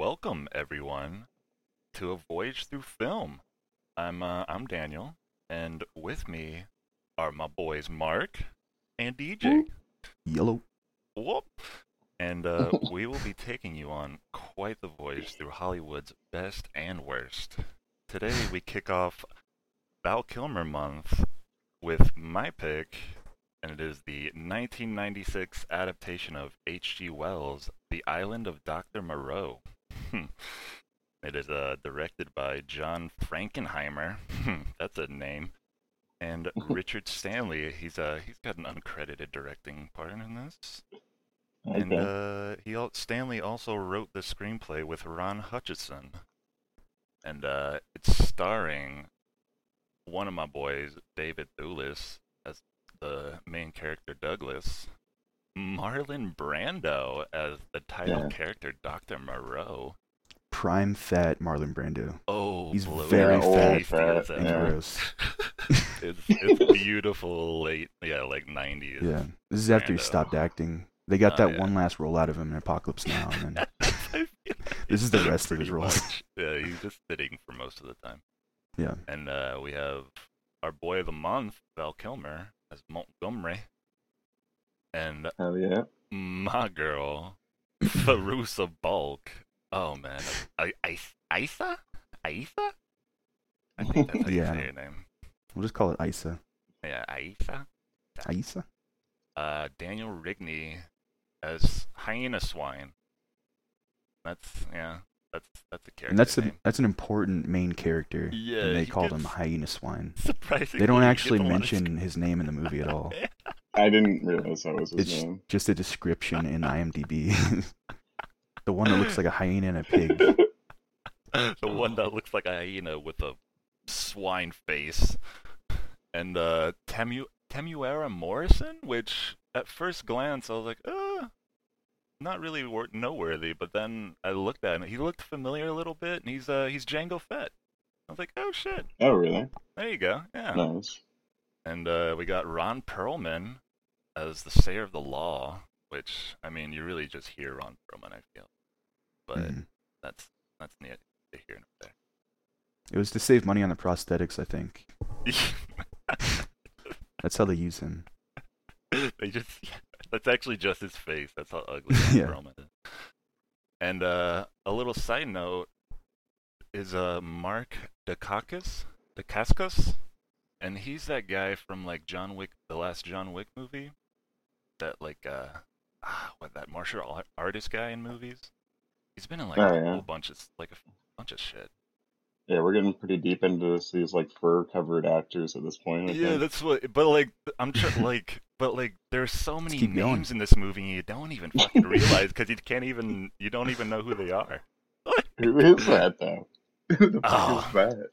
welcome everyone to a voyage through film. I'm uh, I'm Daniel, and with me are my boys Mark and DJ. Yellow. Whoop. And uh, we will be taking you on quite the voyage through Hollywood's best and worst. Today we kick off Val Kilmer month with my pick, and it is the 1996 adaptation of H.G. Wells' The Island of Dr. Moreau. It is uh, directed by John Frankenheimer. That's a name. And Richard Stanley. He's uh he's got an uncredited directing part in this. And uh, he Stanley also wrote the screenplay with Ron Hutchinson, and uh, it's starring one of my boys, David Thewlis, as the main character Douglas, Marlon Brando as the title Yeah. character Doctor Moreau. Prime fat Marlon Brando. Oh, He's bloated very fat tasty and. Yeah. gross. it's it's beautiful late, yeah, like '90s. Yeah. This is after he stopped acting. They got Oh, that yeah. one last role out of him in Apocalypse Now, and then I feel like This is the rest of his roles. much. Yeah, he's just sitting for most of the time. yeah. And uh, we have our boy of the month, Val Kilmer, as Montgomery. And Hell yeah. my girl, Fairuza Balk. Oh man, I, I, Isa? Isa? I think that's how you say your name. We'll just call it Isa. Yeah, Isa. Isa? Uh, Daniel Rigney as Hyena Swine. That's yeah, that's that's a character And that's a, that's an important main character. Yeah, And they he called him Hyena Swine. Surprisingly, They don't actually gets a lot of mention his name in the movie at all. I didn't realize that was his It's name. just a description in IMDb. the one that looks like a hyena and a pig. the one that looks like a hyena with a swine face, and uh, Temu Temuera Morrison, which at first glance I was like, uh, not really wor- noteworthy, but then I looked at him, he looked familiar a little bit, and he's uh he's Jango Fett. I was like, oh shit, oh, really? there you go, yeah. Nice. And uh, we got Ron Perlman as the Sayer of the Law, which I mean, you really just hear Ron Perlman, I feel, but Mhm. that's that's neat to hear him there. It was to save money on the prosthetics, I think. That's how they use him. they just that's actually just his face. That's how ugly Yeah. Perlman is. And uh, a little side note is uh, Mark Dacascos, Dacascos, and he's that guy from like John Wick, the last John Wick movie, that like uh, ah, what that martial artist guy in movies. He's been in like Oh, a yeah. whole bunch of like a bunch of shit. Yeah, we're getting pretty deep into this, these like fur covered actors at this point. I Yeah, think. that's what. But like, I'm tr- like, but like, there's so many keep going. names in this movie, you don't even fucking realize because you can't even, you don't even know who they are. Who is that though? Who the fuck Oh. is that?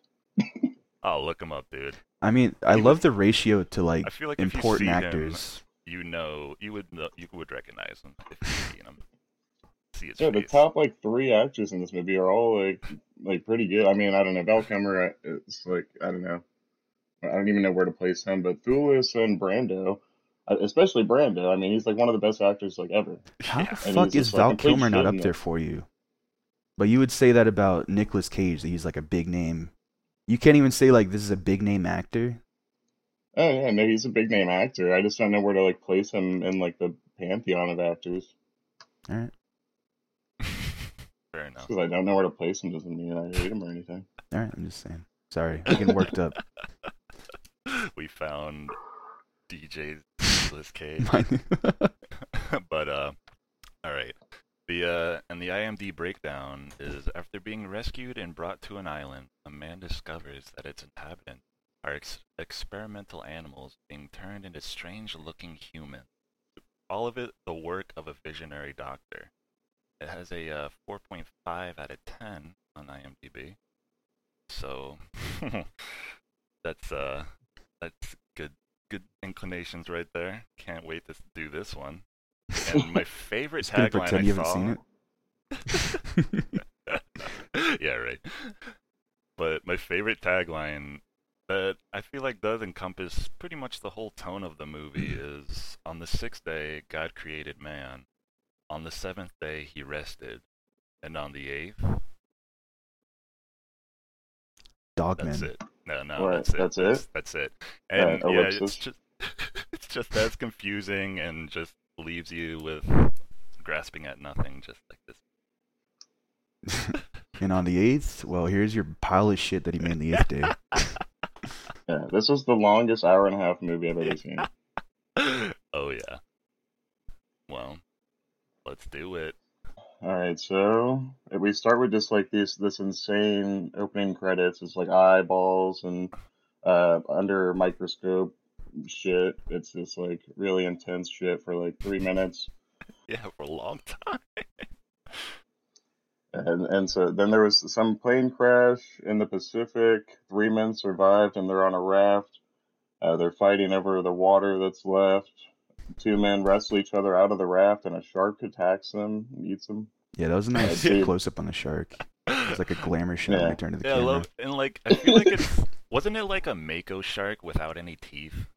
I'll look him up, dude. I mean, I love the ratio to like I feel like important see them- actors. You know, you would, know, you would recognize them if you see them. See his Yeah, the top like three actors in this movie are all like like pretty good. I mean, I don't know. Val Kilmer It's like I don't know. I don't even know where to place him, but Thewlis and Brando, uh, especially Brando. I mean, he's like one of the best actors like ever. How Yeah. the And fuck is just, like, Val Kilmer not up there for you? But you would say that about Nicolas Cage, that he's like a big name. You can't even say like this is a big name actor. Oh yeah, no, he's a big name actor. I just don't know where to like place him in like the pantheon of actors. All right, Fair enough. Because I don't know where to place him doesn't mean I hate him or anything. all right. I'm just saying. Sorry, I'm getting worked up. we found DJ's Nicolas Cage. But uh all right the uh and the imd breakdown is after being rescued and brought to an island a man discovers that its inhabitants are ex- experimental animals being turned into strange looking humans all of it the work of a visionary doctor it has a uh, 4.5 out of 10 on imdb so that's uh that's good good inclinations right there can't wait to do this one and my favorite tagline I you haven't saw. seen it. yeah, right. But my favorite tagline that I feel like does encompass pretty much the whole tone of the movie is on the sixth day God created man. On the seventh day he rested. And on the eighth, Dogman. that's it. No, no, What, that's it. that's it? That's, that's it. Alright, And yeah, it's just it's just as confusing and just leaves you with grasping at nothing, just like this. and on the eighth, well, here's your pile of shit that he made in the eighth day. Yeah, this was the longest hour and a half movie I've ever seen. oh yeah. Well, let's do it. All right, so we start with just like this this insane opening credits. It's like eyeballs and uh, under microscope shit. It's just like really intense shit for like three minutes. Yeah, for a long time. And and so then there was some plane crash in the Pacific. Three men survived, and they're on a raft. Uh, they're fighting over the water that's left. Two men wrestle each other out of the raft, and a shark attacks them, and eats them. Yeah, that was a nice close up on the shark. It was like a glamour shot Yeah. I turned to the Yeah, I camera. love and like I feel like it's wasn't it like a mako shark without any teeth?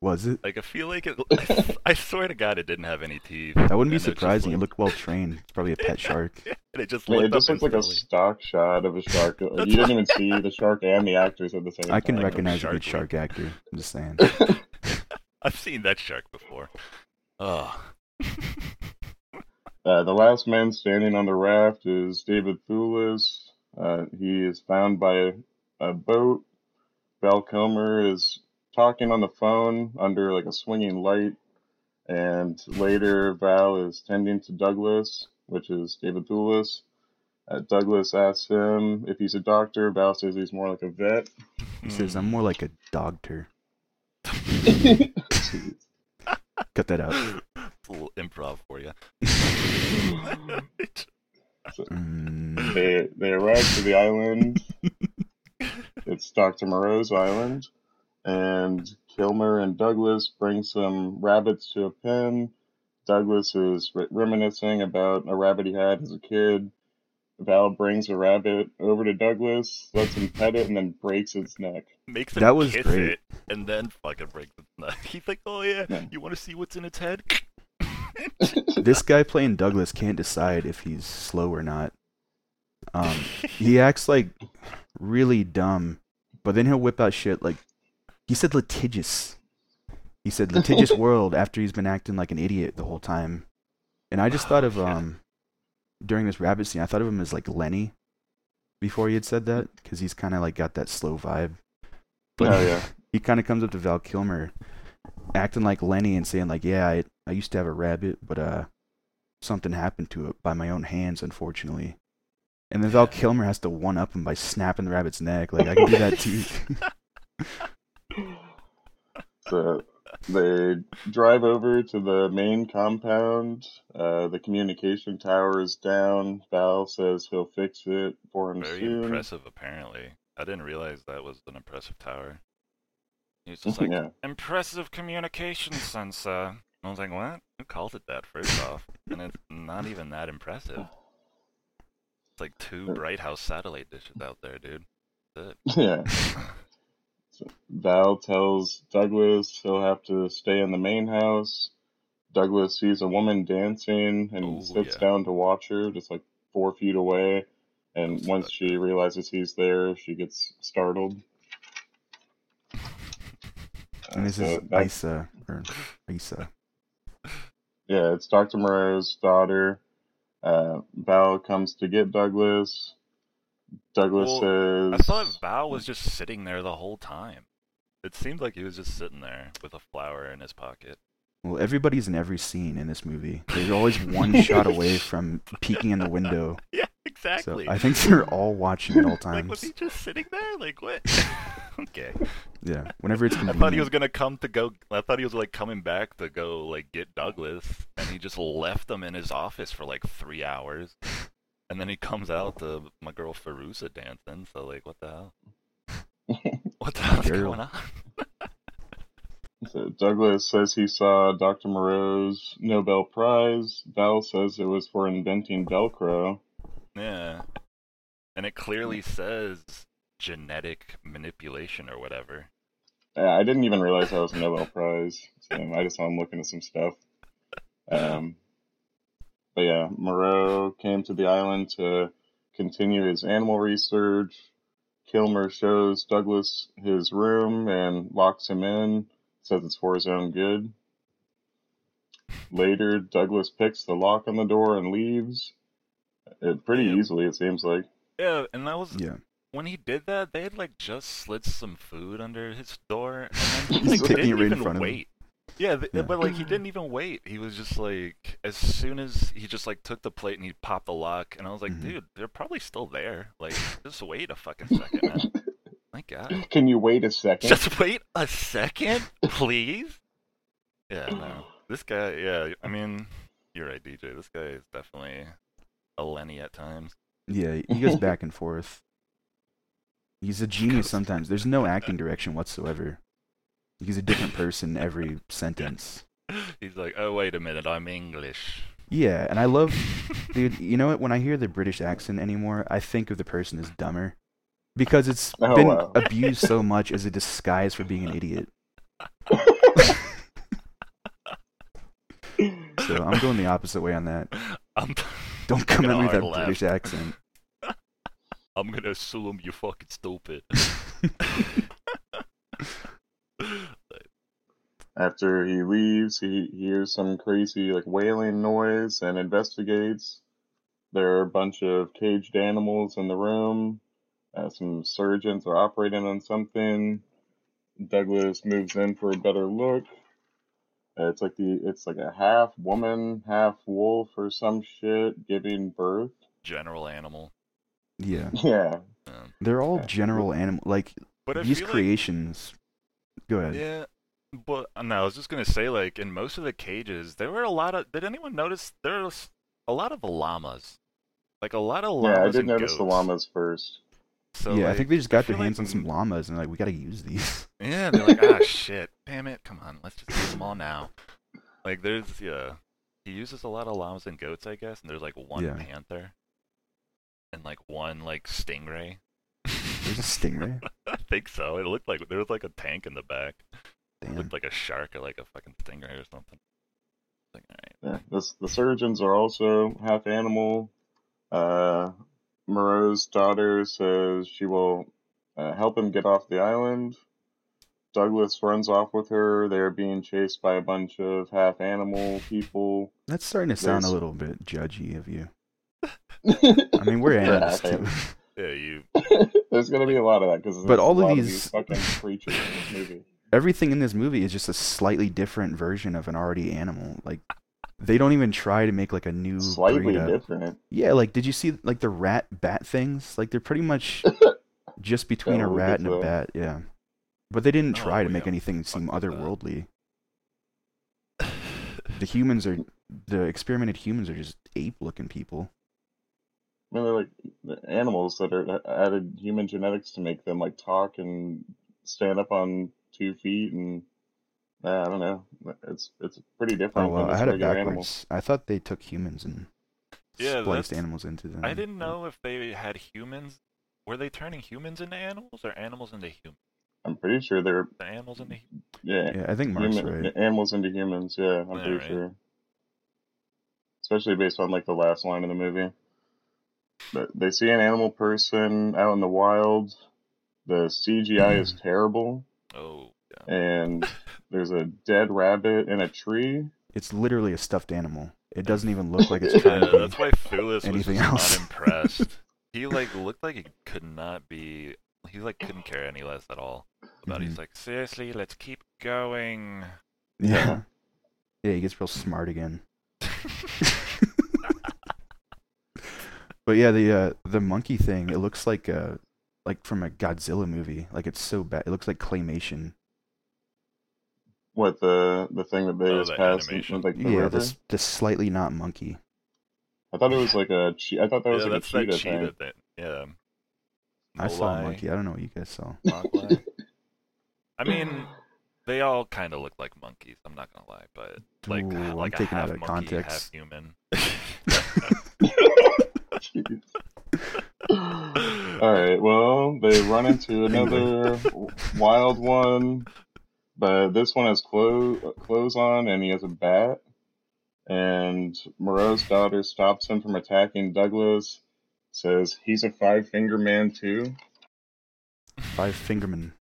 Was it? Like I feel like it. I, I swear to God, it didn't have any teeth. That wouldn't And be it just surprising. It looked- looked well trained. It's probably a pet shark. and it just I mean, it just looks like a stock shot of a shark. You didn't even see the shark and the actors at the same time. I can like a recognize a shark good shark actor. I'm just saying. I've seen that shark before. Oh. Uh, the last man standing on the raft is David Thewlis. Uh, he is found by a boat. Val Kilmer is talking on the phone under like a swinging light, and later Val is tending to Douglas, which is David Thewlis. Uh, Douglas asks him if he's a doctor. Val says he's more like a vet. He says, "I'm more like a doctor." Cut that out. It's a little improv for you. Mm, They they arrive to the island. it's Dr. Moreau's island, and Kilmer and Douglas bring some rabbits to a pen. Douglas is re- reminiscing about a rabbit he had as a kid. Val brings a rabbit over to Douglas, lets him pet it, and then breaks its neck. Makes him That was kiss great. it, and then fucking breaks its neck. He's like, "Oh yeah, Yeah. you want to see what's in its head?" this guy playing Douglas can't decide if he's slow or not. Um, he acts like really dumb, but then he'll whip out shit like he said litigious. He said litigious world after he's been acting like an idiot the whole time. And I just thought of Oh, um during this rabbit scene, I thought of him as like Lenny before he had said that because he's kind of like got that slow vibe. But Oh, yeah. he kind of comes up to Val Kilmer acting like Lenny and saying like, "Yeah, I I used to have a rabbit, but uh something happened to it by my own hands, unfortunately." And then Val Kilmer has to one up him by snapping the rabbit's neck. Like I can do that too. So they drive over to the main compound. Uh, the communication tower is down. Val says he'll fix it for him Very soon. impressive, apparently. I didn't realize that was an impressive tower. He's just like, yeah. impressive communication sensor. I was like, what? Who called it that, first off? And it's not even that impressive. It's like two Bright House satellite dishes out there, dude. That's yeah. it. So Val tells Douglas he'll have to stay in the main house. Douglas sees a woman dancing and Ooh, sits yeah. down to watch her, just like four feet away. And That's once fucked she realizes he's there, she gets startled. and this So is Isa or Isa. Yeah, it's Dr. Moreau's daughter. Uh, Val comes to get Douglas. Douglas Well, I thought Val was just sitting there the whole time. It seemed like he was just sitting there with a flower in his pocket. Well, everybody's in every scene in this movie. They're always one shot away from peeking in the window. Yeah, So exactly. I think they're all watching at all like, was times. he just sitting there? Like, what? okay. Yeah, whenever it's I convenient. thought he was gonna come to go. I thought he was like coming back to go like get Douglas, and he just left them in his office for like three hours, and then he comes out to my girl Fairuza dancing. So like, what the hell? What the hell's Girl. going on? so Douglas says he saw Dr. Moreau's Nobel Prize. Val says it was for inventing Velcro. Yeah, and it clearly says genetic manipulation or whatever. Yeah, I didn't even realize that was a Nobel Prize. So I just saw him looking at some stuff. Um, but yeah, Moreau came to the island to continue his animal research. Kilmer shows Douglas his room and locks him in, says it's for his own good. Later, Douglas picks the lock on the door and leaves. It pretty Yeah. easily, it seems like. Yeah, and that was Yeah. when he did that. They had like just slid some food under his door, and then he He's like, picking didn't it right in even front of him. wait. Yeah, th- Yeah. but like he didn't even wait. He was just like, as soon as he just like took the plate and he popped the lock, and I was like, Mhm. dude, they're probably still there. Like, just wait a fucking second, man. My God, Can you wait a second? just wait a second, please. Yeah, no, this guy. Yeah, I mean, you're right, DJ. This guy is definitely a Lenny at times. Yeah, he goes back and forth. He's a genius sometimes. There's no acting direction whatsoever. He's a different person every sentence. He's like, oh wait a minute, I'm English. Yeah, and I love, dude. You know what? When I hear the British accent anymore, I think of the person as dumber, because it's Oh, been wow. abused so much as a disguise for being an idiot. So I'm going the opposite way on that. I'm, Don't come at me with that hard laugh. British accent. I'm gonna assume you're fucking stupid. After he leaves, he hears some crazy like wailing noise and investigates. There are a bunch of caged animals in the room. Uh, some surgeons are operating on something. Douglas moves in for a better look. Uh, it's like the it's like a half woman, half wolf or some shit giving birth. General animal. Yeah, Yeah. Um, they're all general animal. Like but I these feel creations. Go ahead. yeah. But no, I was just gonna say, like in most of the cages, there were a lot of. Did anyone notice there was a lot of llamas? Like a lot of llamas. Yeah, I did and notice the llamas first. So, yeah, I think they just got their feel like hands on some llamas and like, we gotta use these. Yeah, they're like, ah, shit, damn it, come on, let's just use them all now. Like, there's yeah, he uses a lot of llamas and goats, I guess, and there's like one Yeah. panther and like one like stingray. There's a stingray. I think so. It looked like there was like a tank in the back. It Damn. looked like a shark or like a fucking stingray or something. Like, all right. Yeah, this, the surgeons are also half animal. Uh, Moreau's daughter says she will uh, help him get off the island. Douglas runs off with her. They're being chased by a bunch of half animal people. That's starting to sound a little bit judgy of you. I mean, we're animals half too. Yeah, you. There's gonna be a lot of that because But all of of these- these fucking creatures in this movie. Everything in this movie is just a slightly different version of an already animal. Like, they don't even try to make like a new Slightly breed different. Yeah, like did you see like the rat bat things? Like they're pretty much just between Yeah, a rat get and a bat. Yeah, but they didn't Oh, try to yeah, make anything seem otherworldly. The humans are the experimented humans are just ape-looking people. I mean, they're like the animals that are added human genetics to make them like talk and stand up on two feet and uh, I don't know. It's it's pretty Oh different well, I had it backwards. animals. I thought they took humans and Yeah, spliced animals into them. I didn't know if they had humans. Were they turning humans into animals or animals into humans? I'm pretty sure they're The animals into yeah, Yeah, I think Mark's human, right. animals into humans. Yeah, I'm pretty Alright. sure. Especially based on like the last line of the movie. But they see an animal person out in the wild. The CGI is terrible, Oh, yeah. and there's a dead rabbit in a tree. It's literally a stuffed animal. It doesn't even look like it's Yeah, trying to be. that's why Thewlis was anything just else. unimpressed. he like looked like he could not be. He like couldn't care any less at all about. it. Mhm. He's like, seriously, let's keep going. Yeah. Yeah, he gets real smart again. But yeah, the uh, the monkey thing, it looks like uh like from a Godzilla movie. Like it's so bad. It looks like claymation. What the the thing that they Oh, just passed animation. like the yeah, river? this this slightly not monkey. I thought it was like a che- I thought that was yeah, like a that's that cheetah cheetah thing. thing. Yeah. I saw a monkey. I don't know what you guys saw. I mean, they all kind of look like monkeys. I'm not gonna lie, but like Ooh, I'm like a taking half out of monkey, context. half human. Jeez. All right. Well, they run into another wild one, but this one has clothes clothes on, and he has a bat. and Moreau's daughter stops him from attacking Douglas. Says he's a five finger man too. Five Fingerman.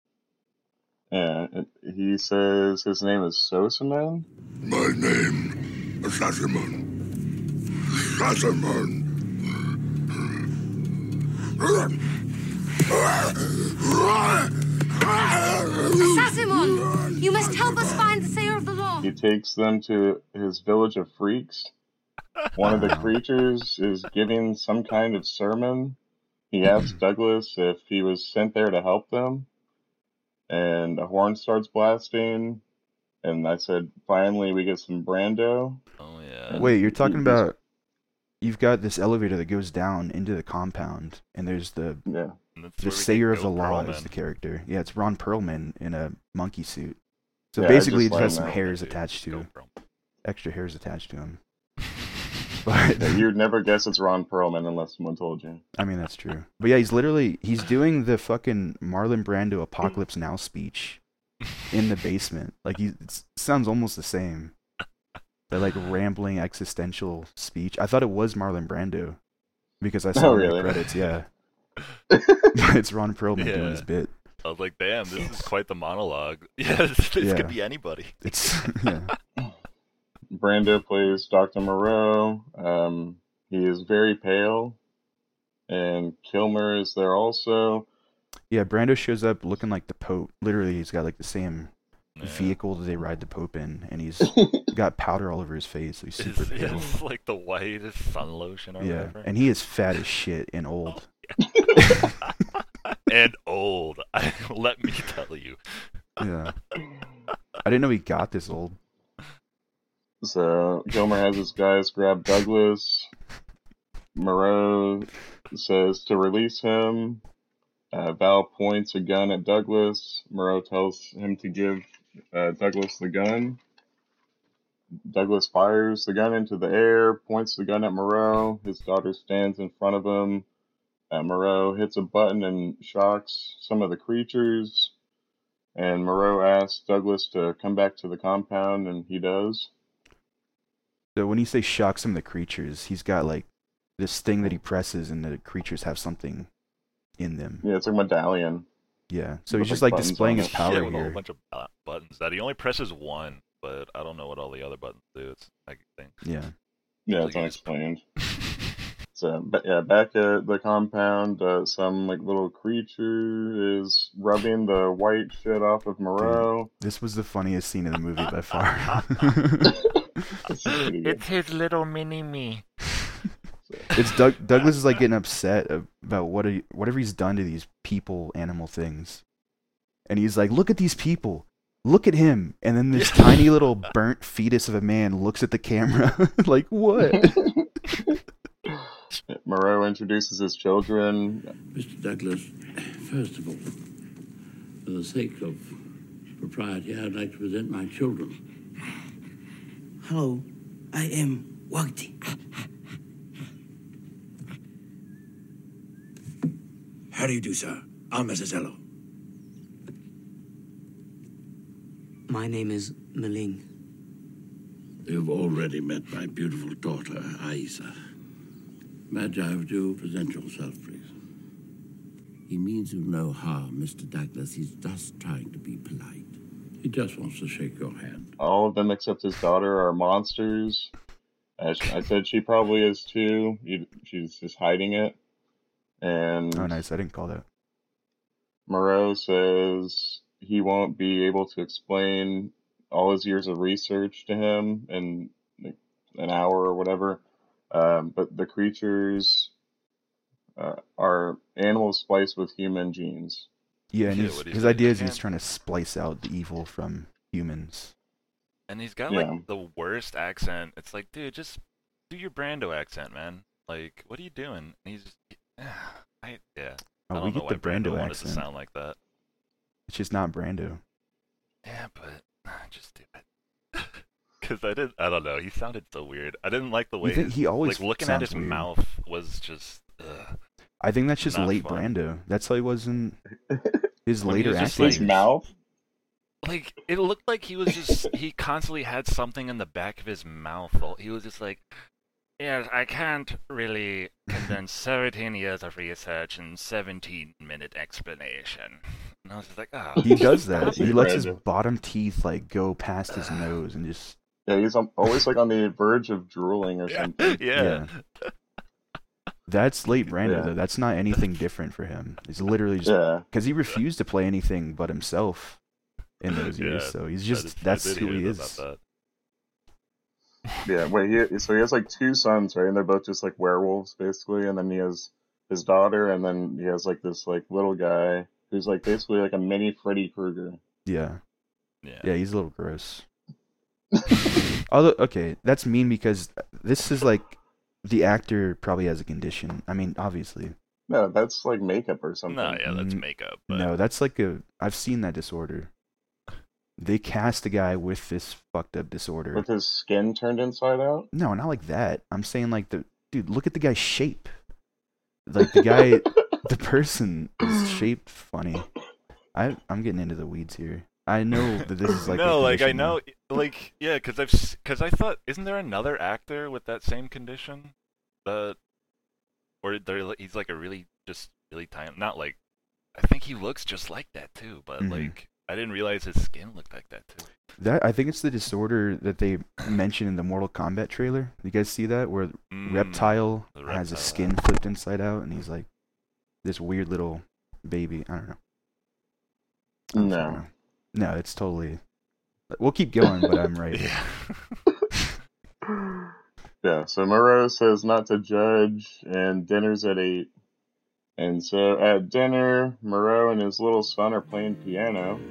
Yeah, and he says his name is Sosaman. My name is Sassamon. Sassamon. Sassimon, you must help us find the Sayer of the Law. He takes them to his village of freaks. One of the creatures is giving some kind of sermon. He asks hmm. Douglas if he was sent there to help them, and a horn starts blasting. And I said, finally, we get some Brando. Oh yeah. Wait, you're talking about you've got this elevator that goes down into the compound, and there's the Yeah, the Sayer of the Law Perlman. is the character. Yeah, it's Ron Perlman in a monkey suit. So Yeah, basically, he just just has learned some hairs Dude, attached to Bill him, Perlman. extra hairs attached to him. But Yeah, you'd never guess it's Ron Perlman unless someone told you. I mean, that's true. But yeah, he's literally he's doing the fucking Marlon Brando Apocalypse Now speech in the basement. Like he it sounds almost the same. The like rambling existential speech. I thought it was Marlon Brando because I saw Oh, really? the credits. Yeah, it's Ron Perlman doing his bit. I was like, damn, this is quite the monologue. Yeah, this, this Yeah. could be anybody. It's yeah. Brando plays Dr. Moreau. Um, he is very pale. And Kilmer is there also. Yeah, Brando shows up looking like the Pope. Literally, he's got like the same Yeah. vehicle that they ride the Pope in, and he's got powder all over his face. So he's super It's, pale. it's like the whitest sun lotion or Yeah, whatever. and he is fat as shit and old. and old. Let me tell you. Yeah. I didn't know he got this old. So Kilmer has his guys grab Douglas. Moreau says to release him. Uh, Val points a gun at Douglas. Moreau tells him to give uh, Douglas the gun. Douglas fires the gun into the air, points the gun at Moreau. His daughter stands in front of him. Uh, Moreau hits a button and shocks some of the creatures. And Moreau asks Douglas to come back to the compound, and he does. So when you say shocks some of the creatures, he's got like this thing that he presses, and the creatures have something in them. Yeah, it's like a medallion. Yeah. So With, he's just like, like displaying his power yeah, with a whole bunch of buttons that he only presses one, but I don't know what all the other buttons do. It's like a thing. Yeah. Yeah, Like it's you unexplained. So, but yeah, back at the compound, uh, some like little creature is rubbing the white shit off of Moreau. This was the funniest scene in the movie by far. This is pretty good. his little mini me. It's Doug Douglas is like getting upset about what he, whatever he's done to these people animal things. And he's like, "Look at these people. Look at him." And then this tiny little burnt fetus of a man looks at the camera like, "What?" Moreau introduces his children. Mr. Douglas, first of all, for the sake of propriety, I'd like to present my children. Hello, I am Wagti. How do you do, sir? I'm Mezzazello. My name is M'Ling. You've already met my beautiful daughter, Aissa. Majai, would you present yourself, please? He means you no harm, Mr. Douglas. He's just trying to be polite. He just wants to shake your hand. All of them except his daughter are monsters. As I said, she probably is too. She's just hiding it. And oh, nice. I didn't call that. Moreau says he won't be able to explain all his years of research to him in like, an hour or whatever. Um, but the creatures uh, are animals spliced with human genes. Yeah, and Yeah, his, what he his said idea is he's trying to splice out the evil from humans. And he's got Yeah. like the worst accent. It's like, dude, just do your Brando accent, man. Like, what are you doing? And he's just, I yeah. Oh, I Oh, don't we know get why the Brando wanted to accent. sound like that. It's just not Brando. Yeah, but just do it. Because I did. I don't know. He sounded so weird. I didn't like the way think his- he always like looking at his weird. mouth was just. Ugh. I think that's uh, just late fun. Brando. That's how he was in his When he later was just acting. His mouth? like it looked like he was just he constantly had something in the back of his mouth. He was just like, "Yes, I can't really condense 17 years of research in 17 minute explanation." And I was just like, "Oh, He does that. He lets his bottom teeth like go past his nose and just Yeah, he's um, always like on the verge of drooling or something. yeah, that's late Brando Yeah. though. That's not anything different for him. He's literally just Yeah, because he refused to play anything but himself in those years. Yeah, So he's just did- that's who hear he about is. that. Yeah. Wait, he so he has like two sons, right? And they're both just like werewolves, basically. And then he has his daughter, and then he has like this like little guy who's like basically like a mini Freddy Krueger. Yeah, Yeah, yeah, he's a little gross. Although, okay, that's mean because this is like the actor probably has a condition. I mean, obviously, No, that's like makeup or something. no, yeah, that's Mm, makeup. But no, that's like a. I've seen that disorder. They cast a guy with this fucked up disorder. With his skin turned inside out. No, not like that. I'm saying like the dude. Look at the guy's shape. Like the guy, the person is shaped funny. I I'm getting into the weeds here. I know that this is like a no, like I condition, though. know, like yeah, because I've because I thought isn't there another actor with that same condition that, or they're he's like a really just really tiny, not like I think he looks just like that too, but Mhm. like I didn't realize his skin looked like that too. that. I think it's the disorder that they mentioned in the Mortal Kombat trailer. You guys see that where Mm, Reptile the has a skin yeah. flipped inside out, and he's like this weird little baby. I don't know. I'm sorry, No. no, it's totally. We'll keep going, but I'm right. Yeah. Yeah, so Moreau says not to judge, and dinner's at 8. And so at dinner, Moreau and his little son are playing piano.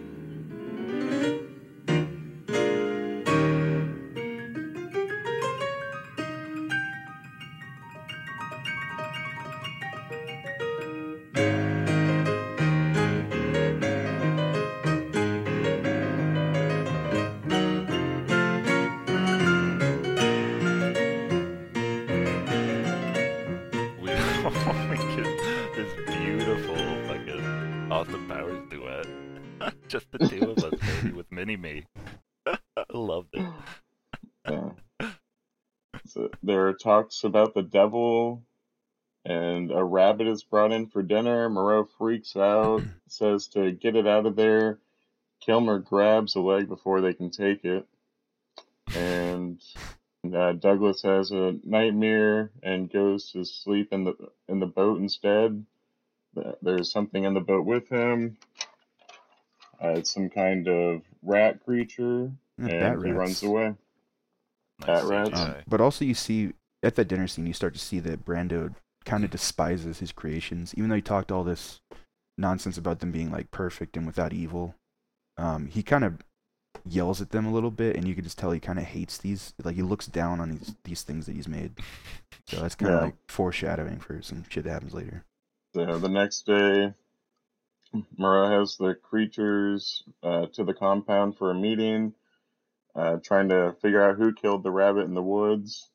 There are about the devil, and a rabbit is brought in for dinner. Moreau freaks out, says to get it out of there. Kilmer grabs a leg before they can take it. And uh, Douglas has a nightmare and goes to sleep in the in the boat instead. There's something in the boat with him. Uh, it's some kind of rat creature, Yeah, and he rats. runs away. Nice Bat rats. CGI. Um, but also, you see at that dinner scene, you start to see that Brando kind of despises his creations, even though he talked all this nonsense about them being like perfect and without evil. Um, he kind of yells at them a little bit, and you can just tell he kind of hates these. Like he looks down on these these things that he's made. So that's kind of Yeah. like foreshadowing for some shit that happens later. So the next day, Moreau has the creatures uh, to the compound for a meeting, uh, trying to figure out who killed the rabbit in the woods.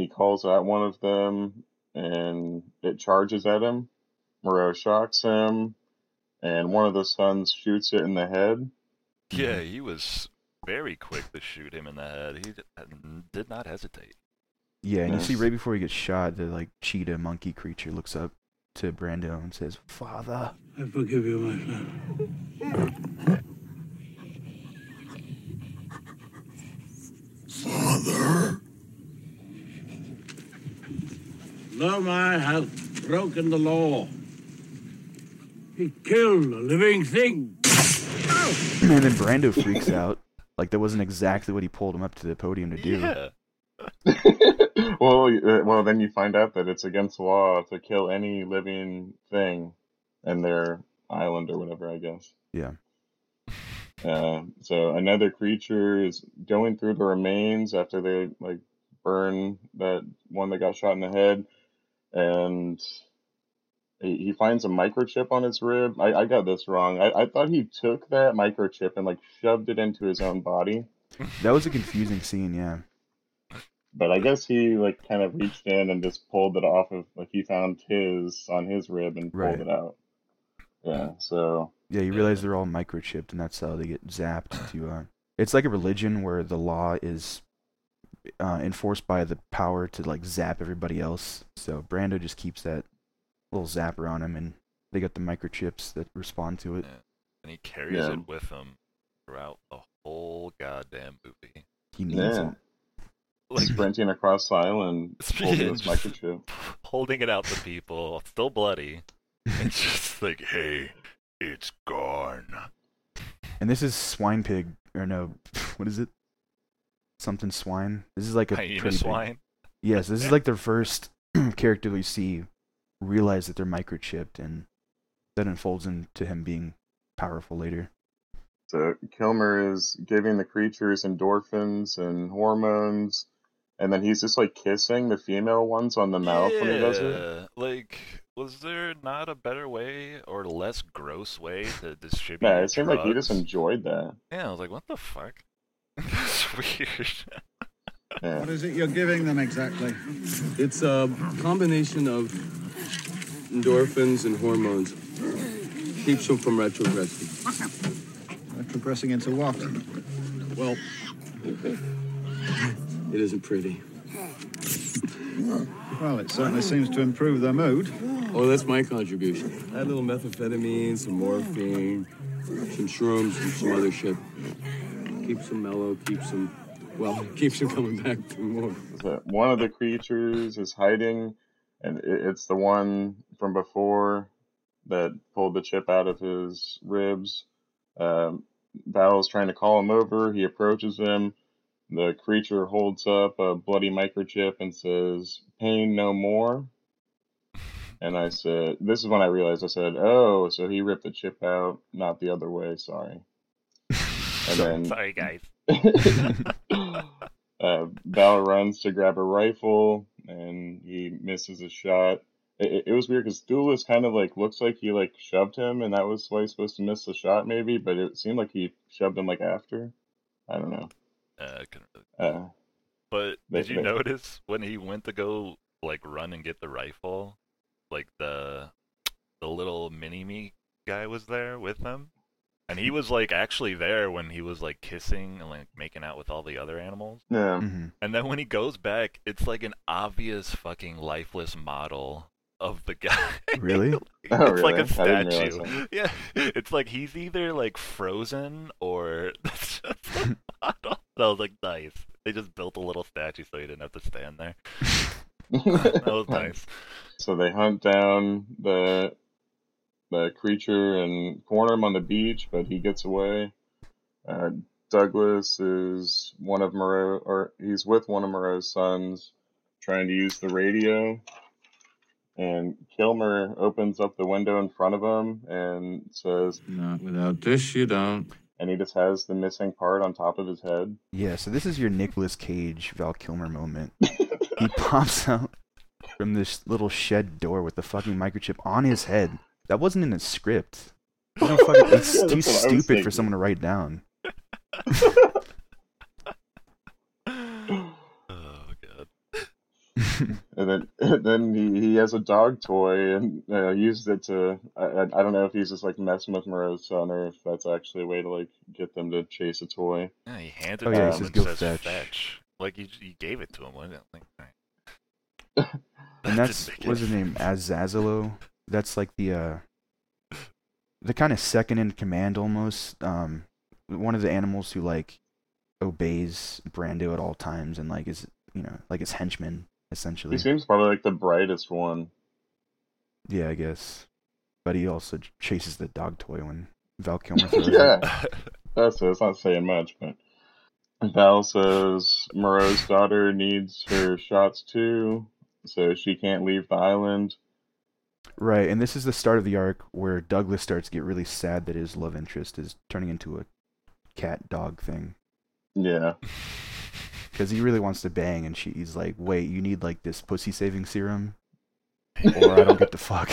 He calls out one of them, and it charges at him. Moreau shocks him, and one of the sons shoots it in the head. Yeah, he was very quick to shoot him in the head. He uh, did not hesitate. Yeah, and you see right before he gets shot, the like cheetah monkey creature looks up to Brando and says, "Father." I forgive you, my son. Father? Lo-Mai has broken the law. He killed a living thing. And then Brando freaks out. Like that wasn't exactly what he pulled him up to the podium to do. Yeah. well, uh, well, then you find out that it's against the law to kill any living thing in their island or whatever, I guess. Yeah. Uh, so another creature is going through the remains after they like burn that one that got shot in the head, and he, he finds a microchip on his rib. I, I got this wrong. I, I thought he took that microchip and like shoved it into his own body, That was a confusing scene, yeah. but I guess he like kind of reached in and just pulled it off of like he found his on his rib and pulled Right. it out. Yeah, so Yeah, you realize they're all microchipped, and that's how they get zapped. To uh, it's like a religion where the law is uh, enforced by the power to like zap everybody else. So Brando just keeps that little zapper on him, and they got the microchips that respond to it. Yeah. And he carries Yeah. it with him throughout the whole goddamn movie. He needs Yeah. it. Like Sprinting across the island, holding this Just microchip. holding it out to people, still bloody. It's just like, hey, it's gone. And this is swine pig, or no, what is it? Something swine. This is like a Hyena pretty big- swine. Yes, this is like their first character we see realize that they're microchipped, and that unfolds into him being powerful later. So Kilmer is giving the creatures endorphins and hormones, and then he's just like kissing the female ones on the mouth when he does it. Like, was there not a better way or less gross way to distribute? Yeah, it seemed like he just enjoyed that. Yeah, I was like, what the fuck? It's weird. What is it you're giving them exactly? It's a combination of endorphins and hormones. Keeps them from retrogressing. Retrogressing into what? Well, it isn't pretty. Well, it certainly seems to improve their mood. Oh, that's my contribution. Add a little methamphetamine, some morphine, some shrooms, and some other shit. Keeps them mellow, keeps them, well, keeps them coming back for more. One of the creatures is hiding, and it's the one from before that pulled the chip out of his ribs. Um, Val's trying to call him over. He approaches him. The creature holds up a bloody microchip and says, "Pain no more." And I said, "This is when I realized." I said, "Oh, so he ripped the chip out, not the other way." Sorry. And then Sorry, guys. uh, Val runs to grab a rifle and he misses a shot. It, it- it was weird because Thewlis kind of like looks like he like shoved him and that was why he's supposed to miss the shot maybe, but it seemed like he shoved him like after. I don't know. Uh, couldn't really Uh, But They- did you they- notice when he went to go like run and get the rifle, like the the little mini me guy was there with him, and he was like actually there when he was like kissing and like making out with all the other animals. yeah. hmm And then when he goes back, it's like an obvious fucking lifeless model of the guy. Really? it's Oh, like a really? I didn't realize statue. Yeah, it's like he's either like frozen or that's just a model. And I was like, nice. They just built a little statue so he didn't have to stand there. That was nice. So they hunt down the the creature and corner him on the beach, but he gets away. Uh, Douglas is one of Moreau, or he's with one of Moreau's sons, trying to use the radio. And Kilmer opens up the window in front of him and says, Not without this, you don't. and he just has the missing part on top of his head. Yeah, so this is your Nicolas Cage Val Kilmer moment. he pops out from this little shed door with the fucking microchip on his head. That wasn't in the script. You know, fucking, it's Yeah, too that's what I was stupid for someone to write down. Oh god. And then, then he, he has a dog toy and uh, used it to. I, I I don't know if he's just like messing with Moreau's son or if that's actually a way to like get them to chase a toy. Yeah, he handed Oh, it yeah, to him says, and says fetch." fetch. Like you, you gave it to him, wasn't it? Like, alright. and that's didn't what's his any name Azazello. That's like the uh, the kind of second in command almost. Um, one of the animals who like obeys Brando at all times and like is you know like his henchman essentially. He seems probably like the brightest one. Yeah, I guess. But he also chases the dog toy when Val Kilmer throws it. yeah, that's it. It's not saying much, but Val says Moreau's daughter needs her shots too, so she can't leave the island. Right, and this is the start of the arc where Douglas starts to get really sad that his love interest is turning into a cat dog thing. Yeah, Because he really wants to bang, and she's like, wait, you need like this pussy saving serum? Or I don't get to fuck.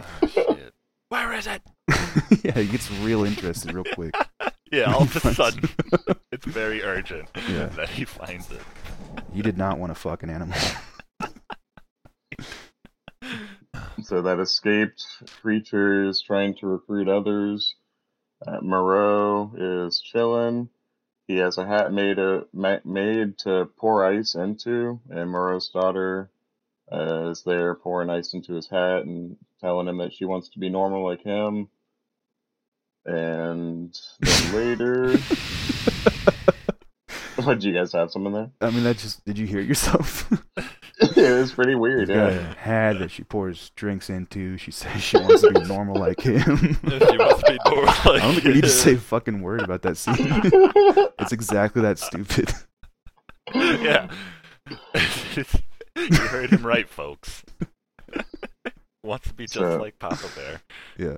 Oh, shit. Where is it? yeah, he gets real interested real quick. Yeah, all of a sudden, it's very urgent Yeah. that he finds it. You did not want to fuck an animal. So that escaped creature is trying to recruit others. Uh, Moreau is chilling. He has a hat made a made to pour ice into, and Moreau's daughter uh, is there pouring ice into his hat and telling him that she wants to be normal like him. And then later, what do you guys have some in there? I mean, that just did you hear it yourself? it was pretty weird. He's got a hat that she pours drinks into. She says she wants to be normal like him. she wants to be normal I like don't think we need to say a fucking word about that scene. it's exactly that stupid. yeah. you heard him right, folks. Wants to be just So- like Papa Bear. Yeah.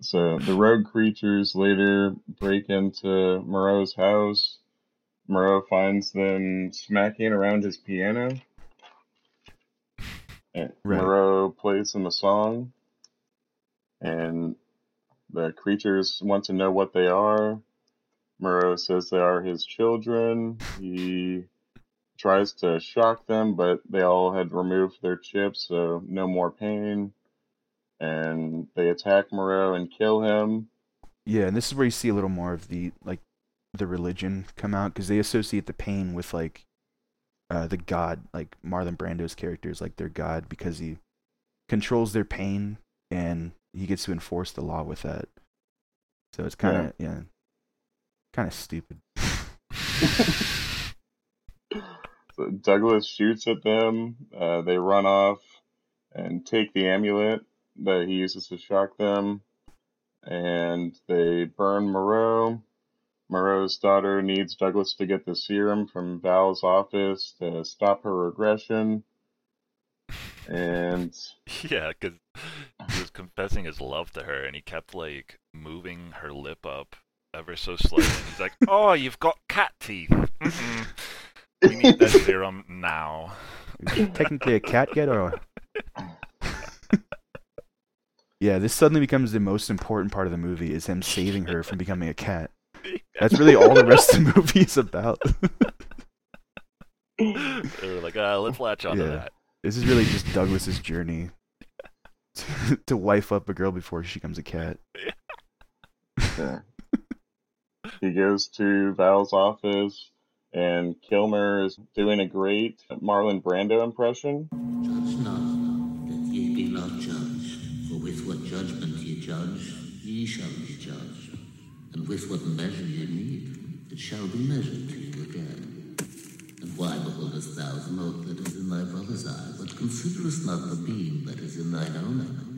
So the rogue creatures later break into Moreau's house. Moreau finds them smacking around his piano. And Right. Moreau plays them a song. And the creatures want to know what they are. Moreau says they are his children. He tries to shock them, but they all had removed their chips, so no more pain and they attack Moreau and kill him. Yeah, and this is where you see a little more of the like the religion come out because they associate the pain with like uh, the god, like Marlon Brando's characters, like their god because he controls their pain and he gets to enforce the law with that. So it's kind of yeah, kind of stupid. So Douglas shoots at them. Uh, they run off and take the amulet that he uses to shock them, and they burn Moreau. Moreau's daughter needs Douglas to get the serum from Val's office to stop her regression. And Yeah, because he was confessing his love to her, and he kept like moving her lip up ever so slightly. And he's like, "Oh, you've got cat teeth. Mm-mm. We need that serum now." Technically a cat yet or? yeah, this suddenly becomes the most important part of the movie is him saving her from becoming a cat. That's really all the rest of the movie is about. they were like, uh, "Let's latch onto Yeah. that." This is really just Douglas's journey to, to wife up a girl before she becomes a cat. Yeah. he goes to Val's office, and Kilmer is doing a great Marlon Brando impression. Judge not, that ye be not judged. For with what judgment ye judge, ye shall be judged. And with what measure ye meet, it shall be measured to you again. And why beholdest thou the mote that is in thy brother's eye, but considerest not the beam that is in thine own eye?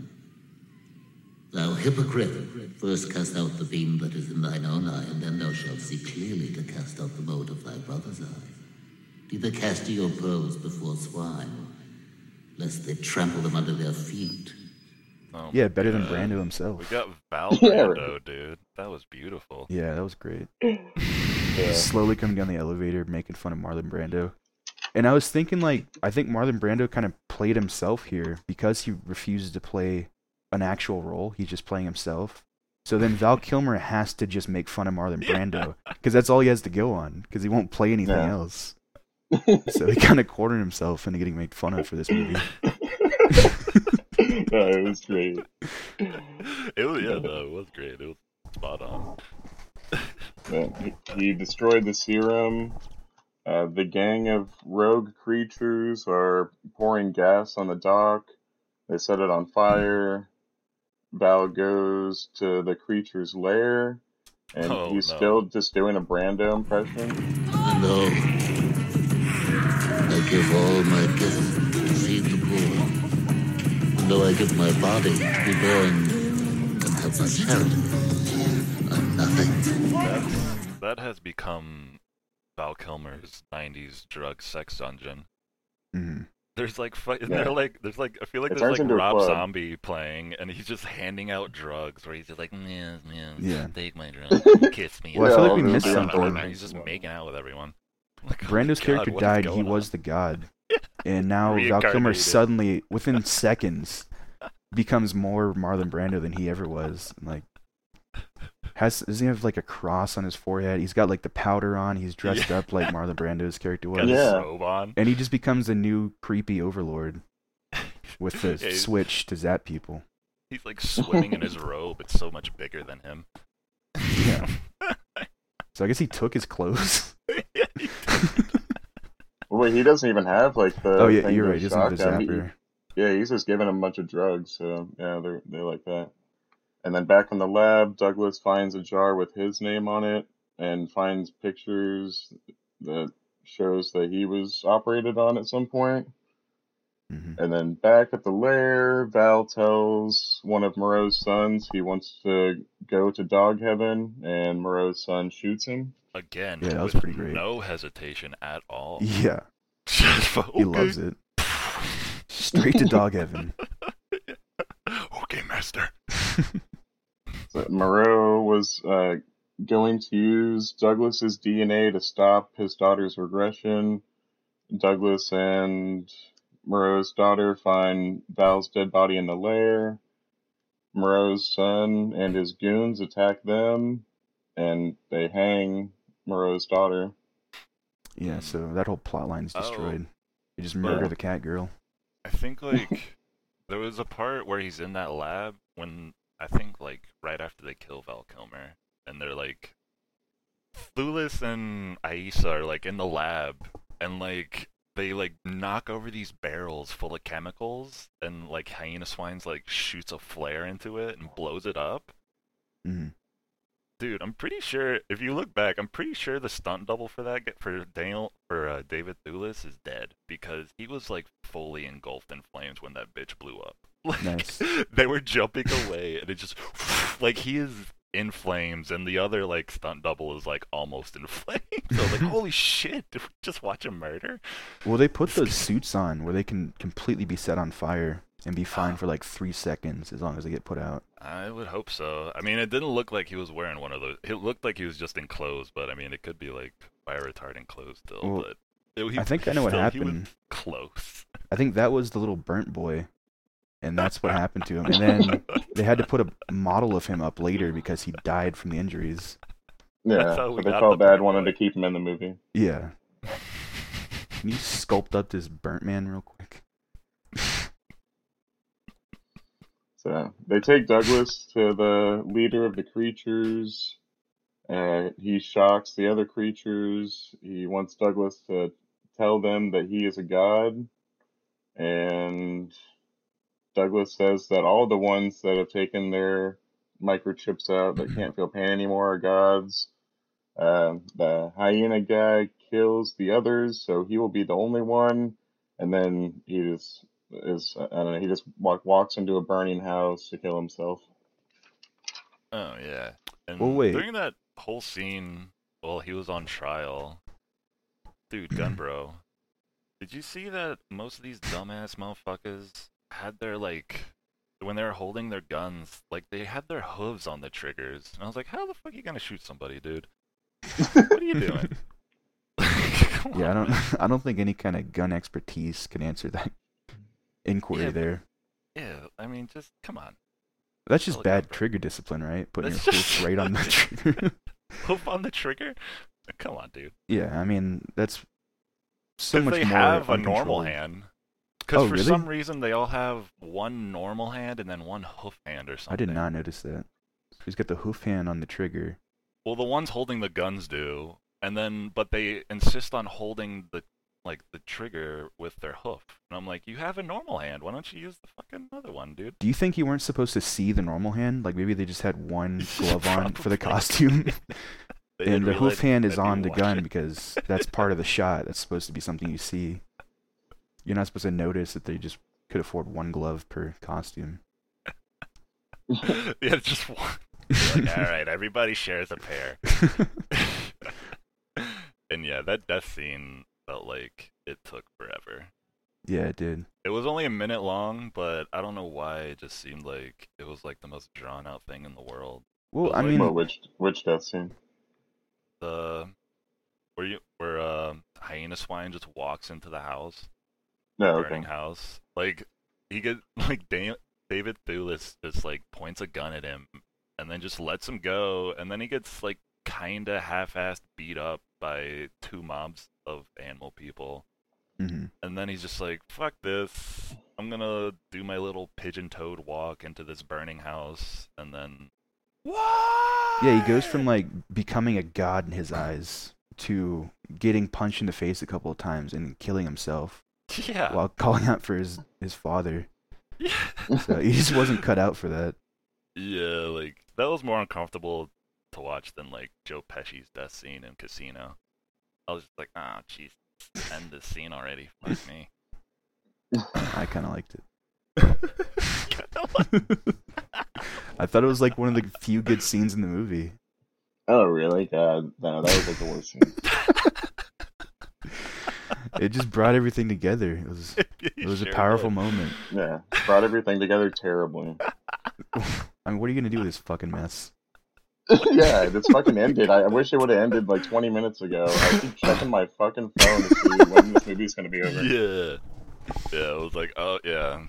Thou hypocrite, first cast out the beam that is in thine own eye, and then thou shalt see clearly to cast out the mote of thy brother's eye. Neither cast ye your pearls before swine, lest they trample them under their feet. Oh Yeah, my better than Brando himself. We got Val Brando, dude. That was beautiful. Yeah, that was great. Yeah. Slowly coming down the elevator, making fun of Marlon Brando. And I was thinking, like, I think Marlon Brando kind of played himself here because he refuses to play an actual role. He's just playing himself. So then Val Kilmer has to just make fun of Marlon Brando because that's all he has to go on because he won't play anything Yeah. else. So he kind of cornered himself into getting made fun of for this movie. No, it was great. It was yeah, no, it was great. It was spot on. Yeah, he, he destroyed the serum. Uh, the gang of rogue creatures are pouring gas on the dock. They set it on fire. Val goes to the creature's lair, and Oh, he's no. still just doing a Brando impression. And though I give all my gifts to feed the poor, and though I give my body to be burned and have my charity, I'm nothing. That's, that has become Val Kilmer's '90s drug sex dungeon. Mhm. There's like, fu- Yeah. there like, there's like, I feel like It there's like a Rob club. Zombie playing, and he's just handing out drugs, where he's just like, yeah, yeah, Yeah. take my drugs, kiss me. Well, I feel like we missed something. he's just making out with everyone. Like, oh Brando's God, character what is died. He going was the god, and now Val Kilmer suddenly, within seconds, becomes more Marlon Brando than he ever was. Like, has does he have like a cross on his forehead? He's got like the powder on. He's dressed Yeah. up like Marlon Brando's character was. Yeah. and he just becomes a new creepy overlord with the Yeah, switch to zap people. He's like swimming in his robe. It's so much bigger than him. Yeah. So I guess he took his clothes. yeah, he- Well, wait, he doesn't even have like the. oh yeah, you're right. He doesn't have the shock. He- Yeah, he's just giving him a bunch of drugs, so yeah, they're they like that. And then back in the lab, Douglas finds a jar with his name on it and finds pictures that shows that he was operated on at some point. Hmm And then back at the lair, Val tells one of Moreau's sons he wants to go to dog heaven, and Moreau's son shoots him. Again, Yeah, that was with pretty great. no hesitation at all. Yeah, Just, he loves it. Straight to dog heaven. okay, master. So Moreau was uh, going to use Douglas's DNA to stop his daughter's regression. Douglas and Moreau's daughter find Val's dead body in the lair. Moreau's son and his goons attack them, and they hang Moreau's daughter. Yeah, so that whole plot line's Oh. destroyed. They just murder Yeah. the cat girl. I think like there was a part where he's in that lab when I think like right after they kill Val Kilmer and they're like Thewlis and Aissa are like in the lab and like they like knock over these barrels full of chemicals and like hyena swines like shoots a flare into it and blows it up. hmm Dude, I'm pretty sure if you look back, I'm pretty sure the stunt double for that for Daniel for uh, David Thewlis is dead because he was like fully engulfed in flames when that bitch blew up. Like Nice. they were jumping away and it just like he is in flames and the other like stunt double is like almost in flames. So like holy shit, did we just watch a murder? Well, they put those suits on where they can completely be set on fire and be fine for like three seconds as long as they get put out. I would hope so. I mean, it didn't look like he was wearing one of those. It looked like he was just in clothes, but I mean, it could be like fire retardant clothes still. Well, but it- he- I think I know what still, happened. Close. I think that was the little burnt boy, and that's what happened to him. And then they had to put a model of him up later because he died from the injuries. Yeah, how we but they felt the bad, burnt wanted to keep him in the movie. Yeah. Can you sculpt up this burnt man real quick? So they take Douglas to the leader of the creatures. Uh, he shocks the other creatures. He wants Douglas to tell them that he is a god. And Douglas says that all the ones that have taken their microchips out that can't feel pain anymore are gods. Um, the hyena guy kills the others, so he will be the only one. And then he just is I don't know. He just walk, walks into a burning house to kill himself. Oh yeah. And Well, wait. during that whole scene, while he was on trial, dude, Gunbro, did you see that most of these dumbass motherfuckers had their like when they were holding their guns, like they had their hooves on the triggers, and I was like, how the fuck are you gonna shoot somebody, dude? What are you doing? Come Yeah, I don't. man. I don't think any kind of gun expertise can answer that inquiry Yeah, there. Yeah, I mean, just come on. That's just bad trigger discipline, right? Putting That's your just- hoof right on the trigger. Hoof on the trigger? Come on, dude. yeah, I mean that's so much they more have a normal hand. Because Oh, for really? some reason they all have one normal hand and then one hoof hand or something. I did not notice that. He's got the hoof hand on the trigger. Well, the ones holding the guns do, and then but they insist on holding the like the trigger with their hoof. And I'm like, you have a normal hand. Why don't you use the fucking other one, dude? Do you think you weren't supposed to see the normal hand? Like maybe they just had one glove on for the costume, and the hoof hand is on the gun because that's part of the shot. That's supposed to be something you see. You're not supposed to notice that they just could afford one glove per costume. yeah, just one. Like, all right, everybody shares a pair. and yeah, that death scene felt like it took forever. yeah, it did. It was only a minute long, but I don't know why it just seemed like it was like the most drawn out thing in the world. Well, But, I like, mean, Well, which which death scene? The where you where uh, hyena swine just walks into the house, No, burning okay. house. Like he gets like da- David Thewlis just like points a gun at him and then just lets him go, and then he gets like kinda half-assed beat up by two mobs of animal people. hmm And then he's just like, fuck this. I'm gonna do my little pigeon toed walk into this burning house. And then. What? Yeah, he goes from like becoming a god in his eyes to getting punched in the face a couple of times and killing himself Yeah. while calling out for his his father. yeah. So he just wasn't cut out for that. Yeah, like, that was more uncomfortable to watch than, like, Joe Pesci's death scene in Casino. I was just like, ah, jeez, end this scene already. Fuck me. I kind of liked it. I thought it was like one of the few good scenes in the movie. Oh, really? God, no, that was like the worst scene. It just brought everything together. It was it was a powerful did. moment. Yeah, brought everything together terribly. I mean, what are you gonna do with this fucking mess? yeah, this fucking ended. I, I wish it would have ended like 20 minutes ago. I keep checking my fucking phone to see when this movie's gonna be over. Yeah. Yeah, it was like, oh, yeah.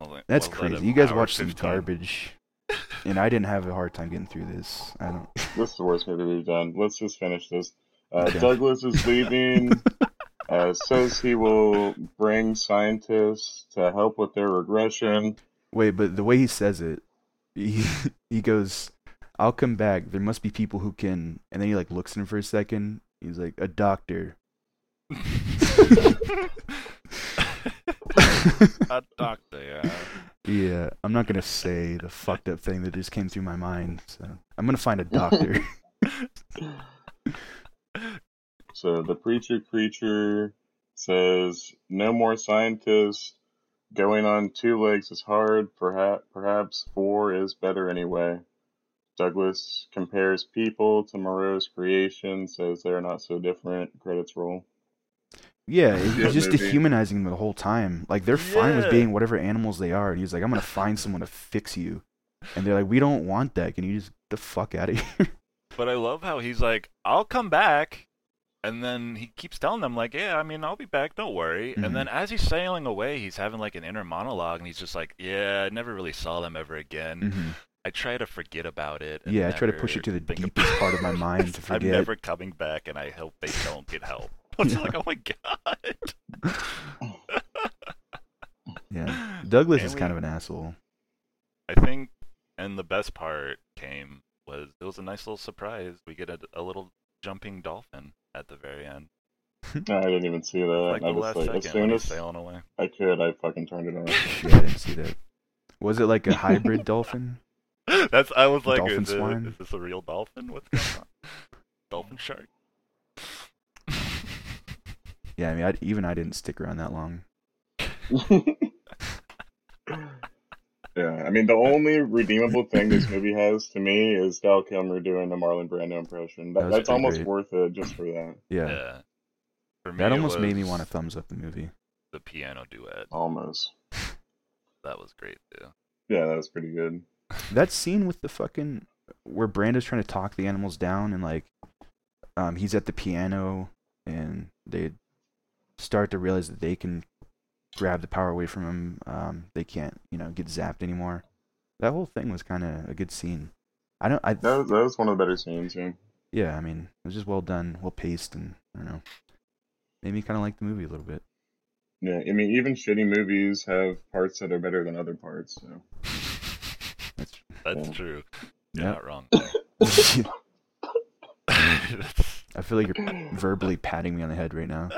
Like, That's what was that, crazy. You guys hour watched some garbage, and I didn't have a hard time getting through this. I don't. This is the worst movie we've done. Let's just finish this. Uh, Okay. Douglas is leaving. Uh, says he will bring scientists to help with their regression. Wait, but the way he says it, he he goes, "I'll come back. There must be people who can." And then he like looks at him for a second. He's like, "A doctor." a doctor, yeah. Yeah, I'm not gonna say the fucked up thing that just came through my mind. So I'm gonna find a doctor. So the preacher creature says, "No more scientists. Going on two legs is hard. Perhaps, perhaps four is better anyway." Douglas compares people to Moreau's creation, says they're not so different. Credits roll. yeah, Good he's just movie. dehumanizing them the whole time. Like they're fine with being whatever animals they are. And he's like, "I'm gonna find someone to fix you," and they're like, "We don't want that. Can you just get the fuck out of here?" But I love how he's like, I'll come back. And then he keeps telling them, like, yeah, I mean, I'll be back, don't worry. Mhm. And then as he's sailing away, he's having like an inner monologue, and he's just like, yeah, I never really saw them ever again. Mhm. I try to forget about it. Yeah, I try to push it to the deepest part of my mind to forget. I'm never coming back, and I hope they don't get help. I was Yeah. like, oh my god. Yeah, Douglas And is kind of an asshole. I think, and the best part came was it was a nice little surprise. We get a, a little jumping dolphin at the very end, I didn't even see that. like I the just last like as second soon as sailing away. I could, I fucking turned it on. Yeah, I didn't see that. Was it like a hybrid dolphin? That's I was like, Dolphin is, it, swine? is this a real dolphin? What's going on? dolphin shark. Yeah, I mean, I, even I didn't stick around that long. yeah, I mean the only redeemable thing this movie has to me is Val Kilmer doing a Marlon Brando impression. That That, was that's pretty almost great. worth it just for that. Yeah, Yeah. For me, that it almost made me was want to thumbs up the movie. The piano duet. Almost. That was great too. Yeah, that was pretty good. That scene with the fucking where Brando's trying to talk the animals down and like, um, he's at the piano and they start to realize that they can grab the power away from him. Um, they can't, you know, get zapped anymore. That whole thing was kind of a good scene. I don't. I That was, that was one of the better scenes. Yeah. yeah. I mean, it was just well done, well paced, and I don't know, made me kind of like the movie a little bit. Yeah, I mean even shitty movies have parts that are better than other parts. So. That's That's Yeah. true. You're Yep. not wrong. I feel like you're verbally patting me on the head right now.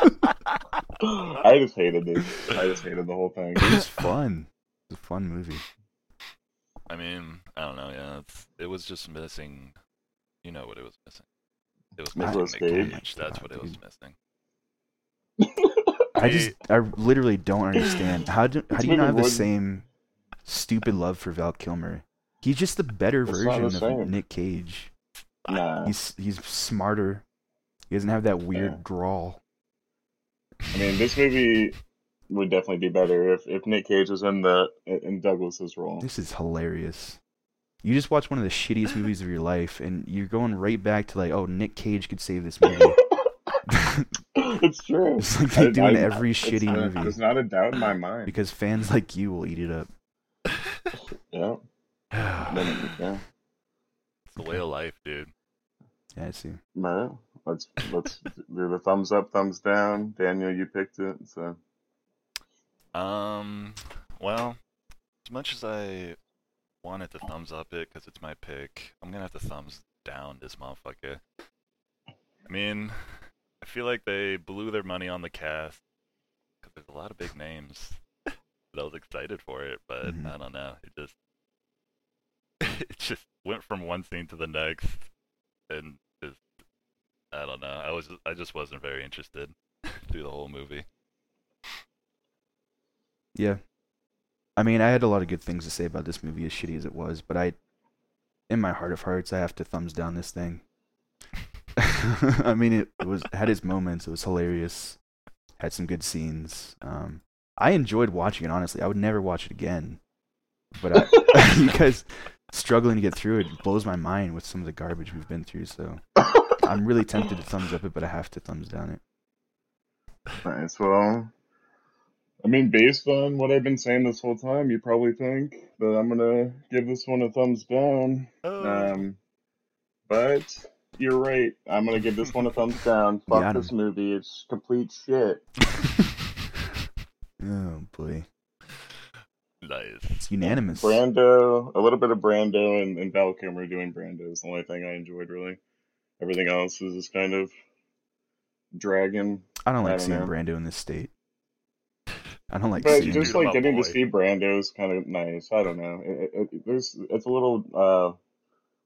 I just hated this. I just hated the whole thing. It was fun. It was a fun movie. I mean, I don't know. Yeah, it's, it was just missing. You know what it was missing? It was missing Nicolas Nick Cage. Cage. That's what it was missing. I just, I literally don't understand. How do, how do you not have the same stupid love for Val Kilmer? He's just the better It's version the of same. Nick Cage. Nah, He's he's smarter. He doesn't have that weird Yeah. drawl. I mean this movie would definitely be better if, if Nick Cage was in the in Douglas's role. This is hilarious. You just watch one of the shittiest movies of your life, and you're going right back to like, oh, Nick Cage could save this movie. it's true. It's like they do in I- every it's shitty not- movie. There's not a doubt in my mind. because fans like you will eat it up. Yeah. yeah, Then, yeah. It's the way of life, dude. Yeah, I see. Well, let's let's do the thumbs up, thumbs down. Daniel, you picked it, so Um, well, as much as I wanted to thumbs up it because it's my pick, I'm gonna have to thumbs down this motherfucker. I mean, I feel like they blew their money on the cast because there's a lot of big names that I was excited for it, but Mhm. I don't know. It just it just went from one scene to the next, and just I don't know. I was I just wasn't very interested through the whole movie. Yeah. I mean, I had a lot of good things to say about this movie, as shitty as it was, but I, in my heart of hearts, I have to thumbs down this thing. I mean, it was had its moments. It was hilarious. Had some good scenes. Um, I enjoyed watching it. Honestly, I would never watch it again. But I, you guys struggling to get through it blows my mind with some of the garbage we've been through. So I'm really tempted to thumbs up it, but I have to thumbs down it. nice. Well, I mean, based on what I've been saying this whole time, you probably think that I'm gonna give this one a thumbs down. Oh. Um, but you're right. I'm gonna give this one a thumbs down. Fuck Got him. this movie. It's complete shit. Oh boy, Nice. it's unanimous. Brando, a little bit of Brando and, and Val Kilmer doing Brando is the only thing I enjoyed really. Everything else is just kind of dragging. I don't I like don't seeing know. Brando in this state. I don't like But seeing. just like getting boy. to see Brando is kind of nice. I don't know. It, it, it- there's it's a little uh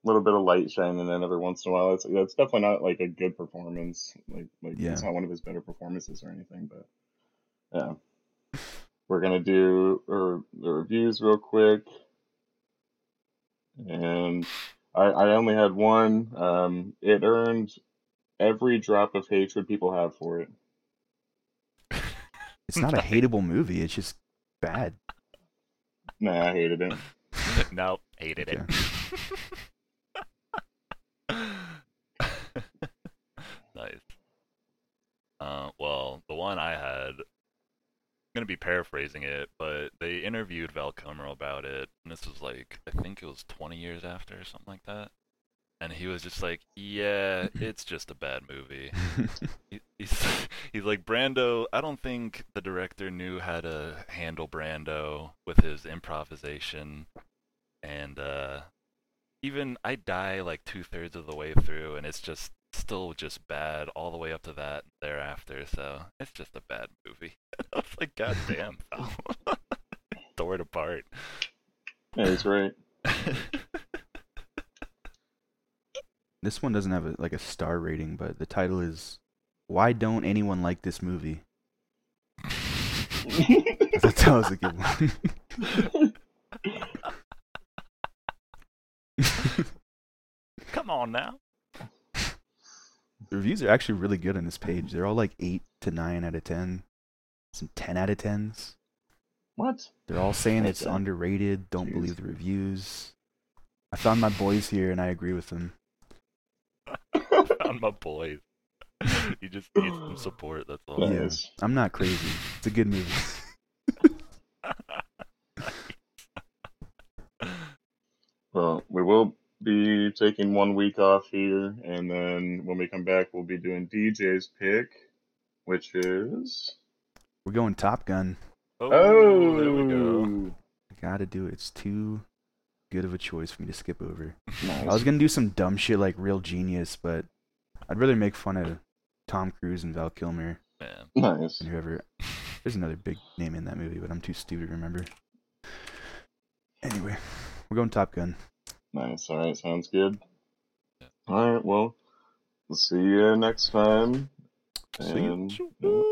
little bit of light shining in every once in a while. It's it's definitely not like a good performance. Like like Yeah. it's not one of his better performances or anything. But yeah, we're gonna do er, the reviews real quick, and I I only had one. Um, it earned every drop of hatred people have for it. It's not a hateable movie. It's just bad. Nah, I hated it. nope, hated it. nice. Uh, well, the one I had, I'm gonna be paraphrasing it, but they interviewed Val Kilmer about it, and this was like, I think it was 20 years after or something like that. And he was just like, "Yeah, it's just a bad movie." he, he's he's like Brando. I don't think the director knew how to handle Brando with his improvisation, and uh, even I die like two thirds of the way through, and it's just still just bad all the way up to that thereafter. So it's just a bad movie. I was like, God damn, Val. tore it apart. Yeah, he's right. this one doesn't have a, like a star rating, but the title is "Why Don't Anyone Like This Movie." I thought that was a good one. Come on now. The reviews are actually really good on this page. They're all like eight to nine out of ten, some ten out of tens. What? They're all saying it's Okay. underrated. Don't Jeez. believe the reviews. I found my boys here, and I agree with them. I found my boys. you just need some support. That's all. Yeah. I'm not crazy. It's a good movie. Well, we will be taking one week off here, and then when we come back, we'll be doing DJ's pick, which is. We're going Top Gun. Oh, Oh, there we go. I Gotta do it. It's too good of a choice for me to skip over. Nice. I was gonna do some dumb shit like Real Genius, but I'd rather make fun of Tom Cruise and Val Kilmer Man. Nice. and whoever. There's another big name in that movie, but I'm too stupid to remember. Anyway, we're going Top Gun. Nice. All right. Sounds good. All right. Well, we'll see you next time. See ya. And, yeah.